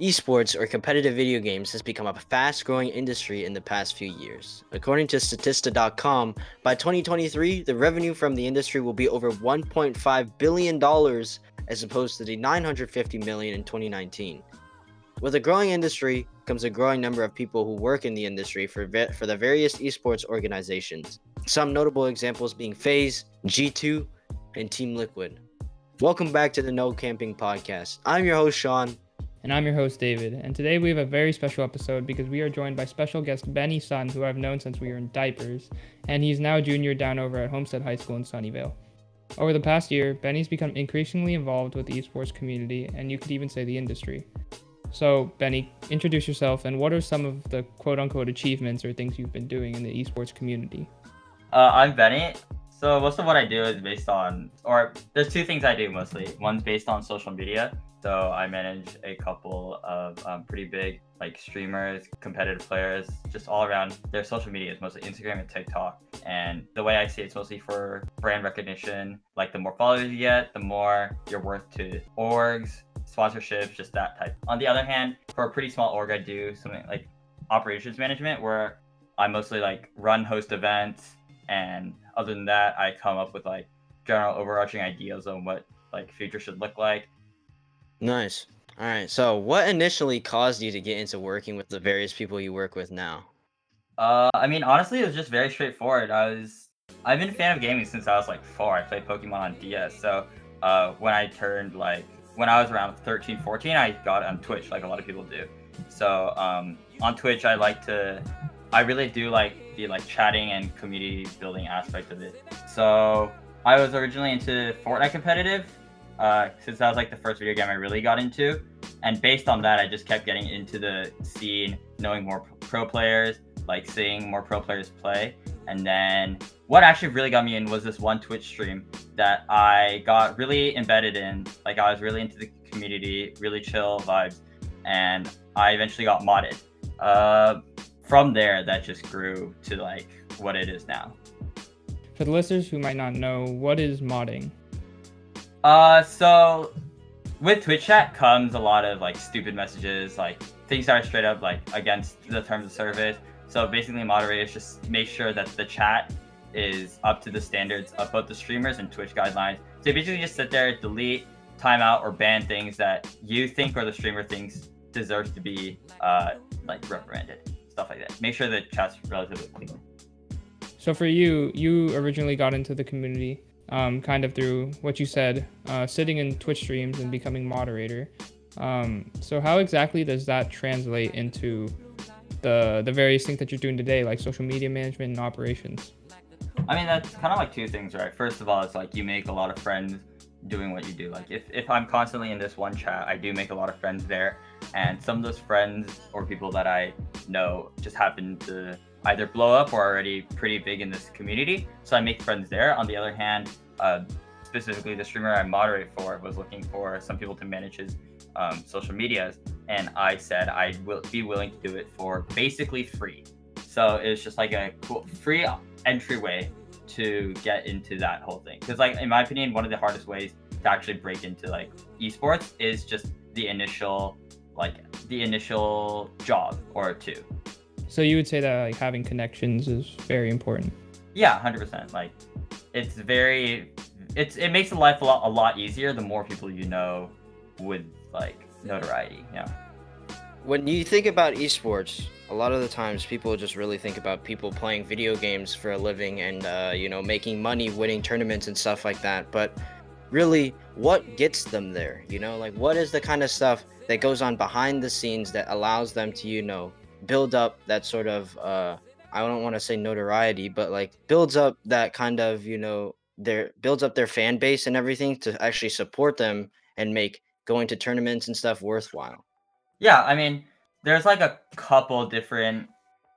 Esports, or competitive video games, has become a fast growing industry in the past few years. According to Statista.com, by 2023, the revenue from the industry will be over $1.5 billion as opposed to the 950 million in 2019. With a growing industry comes a growing number of people who work in the industry for, ve- for the various esports organizations. Some notable examples being FaZe, G2, and Team Liquid. Welcome back to the No Camping Podcast. I'm your host, Sean. And I'm your host, David. And today we have a very special episode because we are joined by special guest Benny Sun, who I've known since we were in diapers, and he's now a junior down over at Homestead High School in Sunnyvale. Over the past year, Benny's become increasingly involved with the esports community, and you could even say the industry. So, Benny, introduce yourself and what are some of the quote unquote achievements or things you've been doing in the esports community? Uh, I'm Benny. So most of what I do is based on, or there's two things I do mostly. One's based on social media. So I manage a couple of um, pretty big like streamers, competitive players, just all around. Their social media is mostly Instagram and TikTok. And the way I see it, it's mostly for brand recognition. Like the more followers you get, the more you're worth to orgs, sponsorships, just that type. On the other hand, for a pretty small org, I do something like operations management where I mostly like run host events and other than that, I come up with like general overarching ideas on what like future should look like. Nice. All right. So, what initially caused you to get into working with the various people you work with now? Uh, I mean, honestly, it was just very straightforward. I was, I've been a fan of gaming since I was like four. I played Pokemon on DS. So, uh, when I turned like, when I was around 13, 14, I got on Twitch, like a lot of people do. So, um, on Twitch, I like to, I really do like the like chatting and community building aspect of it. So, I was originally into Fortnite competitive, uh, since that was like the first video game I really got into. And based on that, I just kept getting into the scene, knowing more pro players, like seeing more pro players play. And then what actually really got me in was this one Twitch stream that I got really embedded in. Like I was really into the community, really chill vibes, and I eventually got modded. Uh, from there, that just grew to like what it is now. For the listeners who might not know, what is modding? Uh, so with Twitch chat comes a lot of like stupid messages, like things that are straight up like against the terms of service. So basically, moderators just make sure that the chat is up to the standards of both the streamers and Twitch guidelines. So you basically just sit there, delete, timeout, or ban things that you think or the streamer thinks deserves to be uh, like reprimanded, stuff like that. Make sure the chat's relatively clean. So for you, you originally got into the community um, kind of through what you said, uh, sitting in Twitch streams and becoming moderator. Um, so how exactly does that translate into the the various things that you're doing today, like social media management and operations? I mean, that's kind of like two things, right? First of all, it's like you make a lot of friends doing what you do. Like if, if I'm constantly in this one chat, I do make a lot of friends there. And some of those friends or people that I know just happen to either blow up or already pretty big in this community. So I make friends there. On the other hand, uh, specifically the streamer I moderate for was looking for some people to manage his um, social medias, and I said I will be willing to do it for basically free. So it's just like a cool free entryway to get into that whole thing. Because like in my opinion, one of the hardest ways to actually break into like esports is just the initial like the initial job or two so you would say that like having connections is very important. Yeah, hundred percent. Like it's very it's it makes the life a lot a lot easier the more people you know with like notoriety. Yeah. When you think about esports, a lot of the times people just really think about people playing video games for a living and uh, you know making money, winning tournaments and stuff like that. But really, what gets them there? You know, like what is the kind of stuff that goes on behind the scenes that allows them to you know build up that sort of uh I don't want to say notoriety, but like builds up that kind of, you know, their builds up their fan base and everything to actually support them and make going to tournaments and stuff worthwhile. Yeah, I mean, there's like a couple different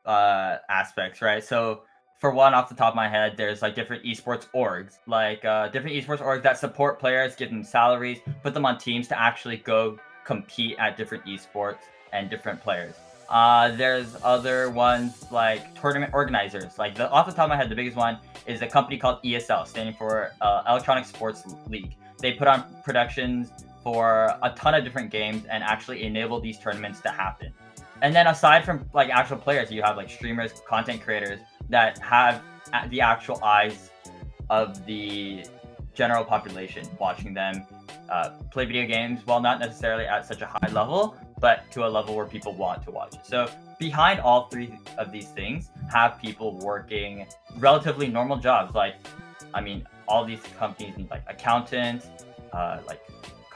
uh aspects, right? So for one off the top of my head, there's like different esports orgs, like uh different esports orgs that support players, give them salaries, put them on teams to actually go compete at different esports and different players. Uh, there's other ones like tournament organizers. Like the off the top of my head, the biggest one is a company called ESL, standing for uh, Electronic Sports League. They put on productions for a ton of different games and actually enable these tournaments to happen. And then aside from like actual players, you have like streamers, content creators that have the actual eyes of the general population watching them uh, play video games while not necessarily at such a high level, but to a level where people want to watch. So behind all three of these things have people working relatively normal jobs. Like, I mean, all these companies need like accountants, uh, like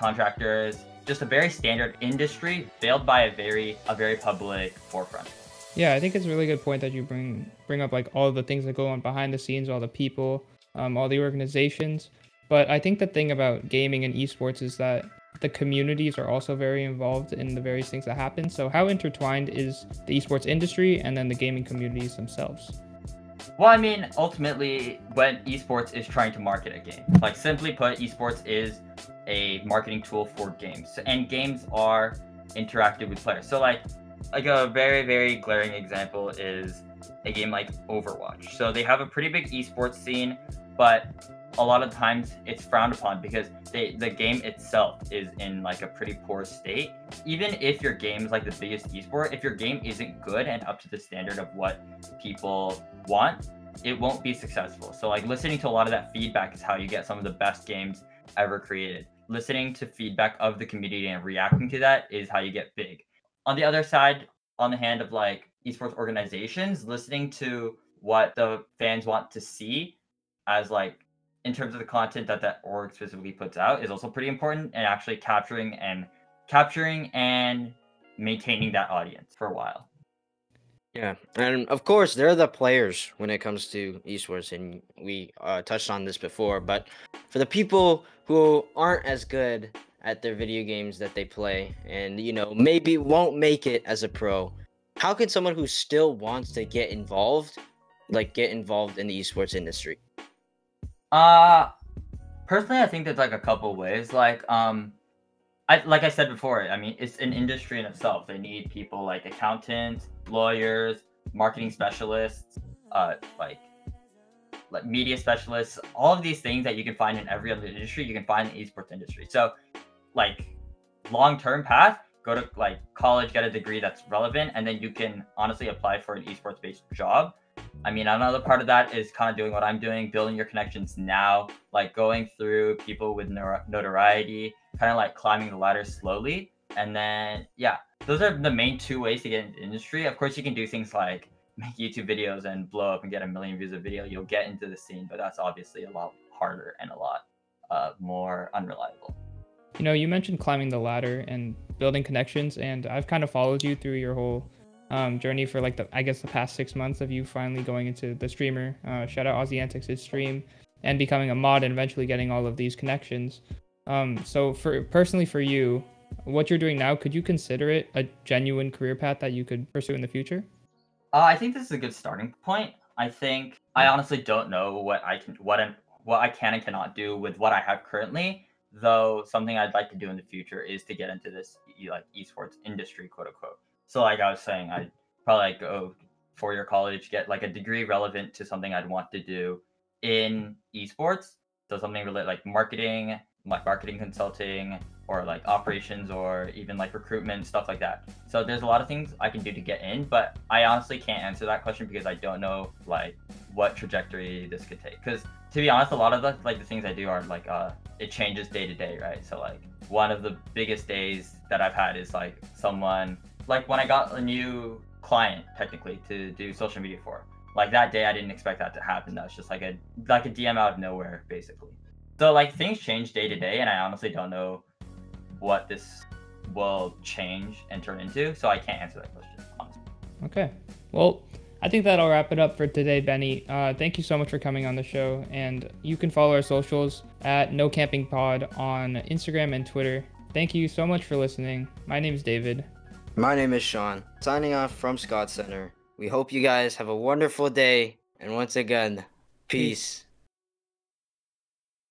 contractors, just a very standard industry veiled by a very a very public forefront. Yeah, I think it's a really good point that you bring bring up like all the things that go on behind the scenes, all the people, um, all the organizations. But I think the thing about gaming and esports is that the communities are also very involved in the various things that happen. So how intertwined is the esports industry and then the gaming communities themselves? Well, I mean, ultimately, when esports is trying to market a game, like simply put, esports is a marketing tool for games, and games are interactive with players. So, like, like a very very glaring example is a game like Overwatch. So they have a pretty big esports scene, but a lot of times it's frowned upon because they, the game itself is in like a pretty poor state. Even if your game is like the biggest esport, if your game isn't good and up to the standard of what people want, it won't be successful. So like listening to a lot of that feedback is how you get some of the best games ever created. Listening to feedback of the community and reacting to that is how you get big. On the other side, on the hand of like esports organizations, listening to what the fans want to see as like in terms of the content that that org specifically puts out is also pretty important and actually capturing and capturing and maintaining that audience for a while. Yeah, and of course they're the players when it comes to esports, and we uh, touched on this before. But for the people who aren't as good at their video games that they play, and you know maybe won't make it as a pro, how can someone who still wants to get involved, like get involved in the esports industry? Uh personally I think there's like a couple ways. Like um I like I said before, I mean it's an industry in itself. They need people like accountants, lawyers, marketing specialists, uh like like media specialists, all of these things that you can find in every other industry, you can find in the esports industry. So like long term path, go to like college, get a degree that's relevant, and then you can honestly apply for an esports based job I mean, another part of that is kind of doing what I'm doing, building your connections now, like going through people with notoriety, kind of like climbing the ladder slowly. And then, yeah, those are the main two ways to get into industry. Of course, you can do things like make YouTube videos and blow up and get a million views a video. You'll get into the scene, but that's obviously a lot harder and a lot uh, more unreliable. You know, you mentioned climbing the ladder and building connections, and I've kind of followed you through your whole um, journey for like the I guess the past six months of you finally going into the streamer. Uh, shout out Aussie Antics' stream and becoming a mod and eventually getting all of these connections. Um, so for personally for you, what you're doing now, could you consider it a genuine career path that you could pursue in the future? Uh, I think this is a good starting point. I think I honestly don't know what I can what i what I can and cannot do with what I have currently. Though something I'd like to do in the future is to get into this like esports industry, quote unquote. So like I was saying, I'd probably like go four year college, get like a degree relevant to something I'd want to do in esports. So something related like marketing, like marketing consulting, or like operations, or even like recruitment stuff like that. So there's a lot of things I can do to get in, but I honestly can't answer that question because I don't know like what trajectory this could take. Because to be honest, a lot of the like the things I do are like uh it changes day to day, right? So like one of the biggest days that I've had is like someone like when I got a new client technically to do social media for. Like that day I didn't expect that to happen. That was just like a like a DM out of nowhere basically. So like things change day to day and I honestly don't know what this will change and turn into. So I can't answer that question, honestly. Okay. Well, I think that'll wrap it up for today, Benny. Uh, thank you so much for coming on the show. And you can follow our socials at No Camping Pod on Instagram and Twitter. Thank you so much for listening. My name is David. My name is Sean, signing off from Scott Center. We hope you guys have a wonderful day, and once again, peace. peace.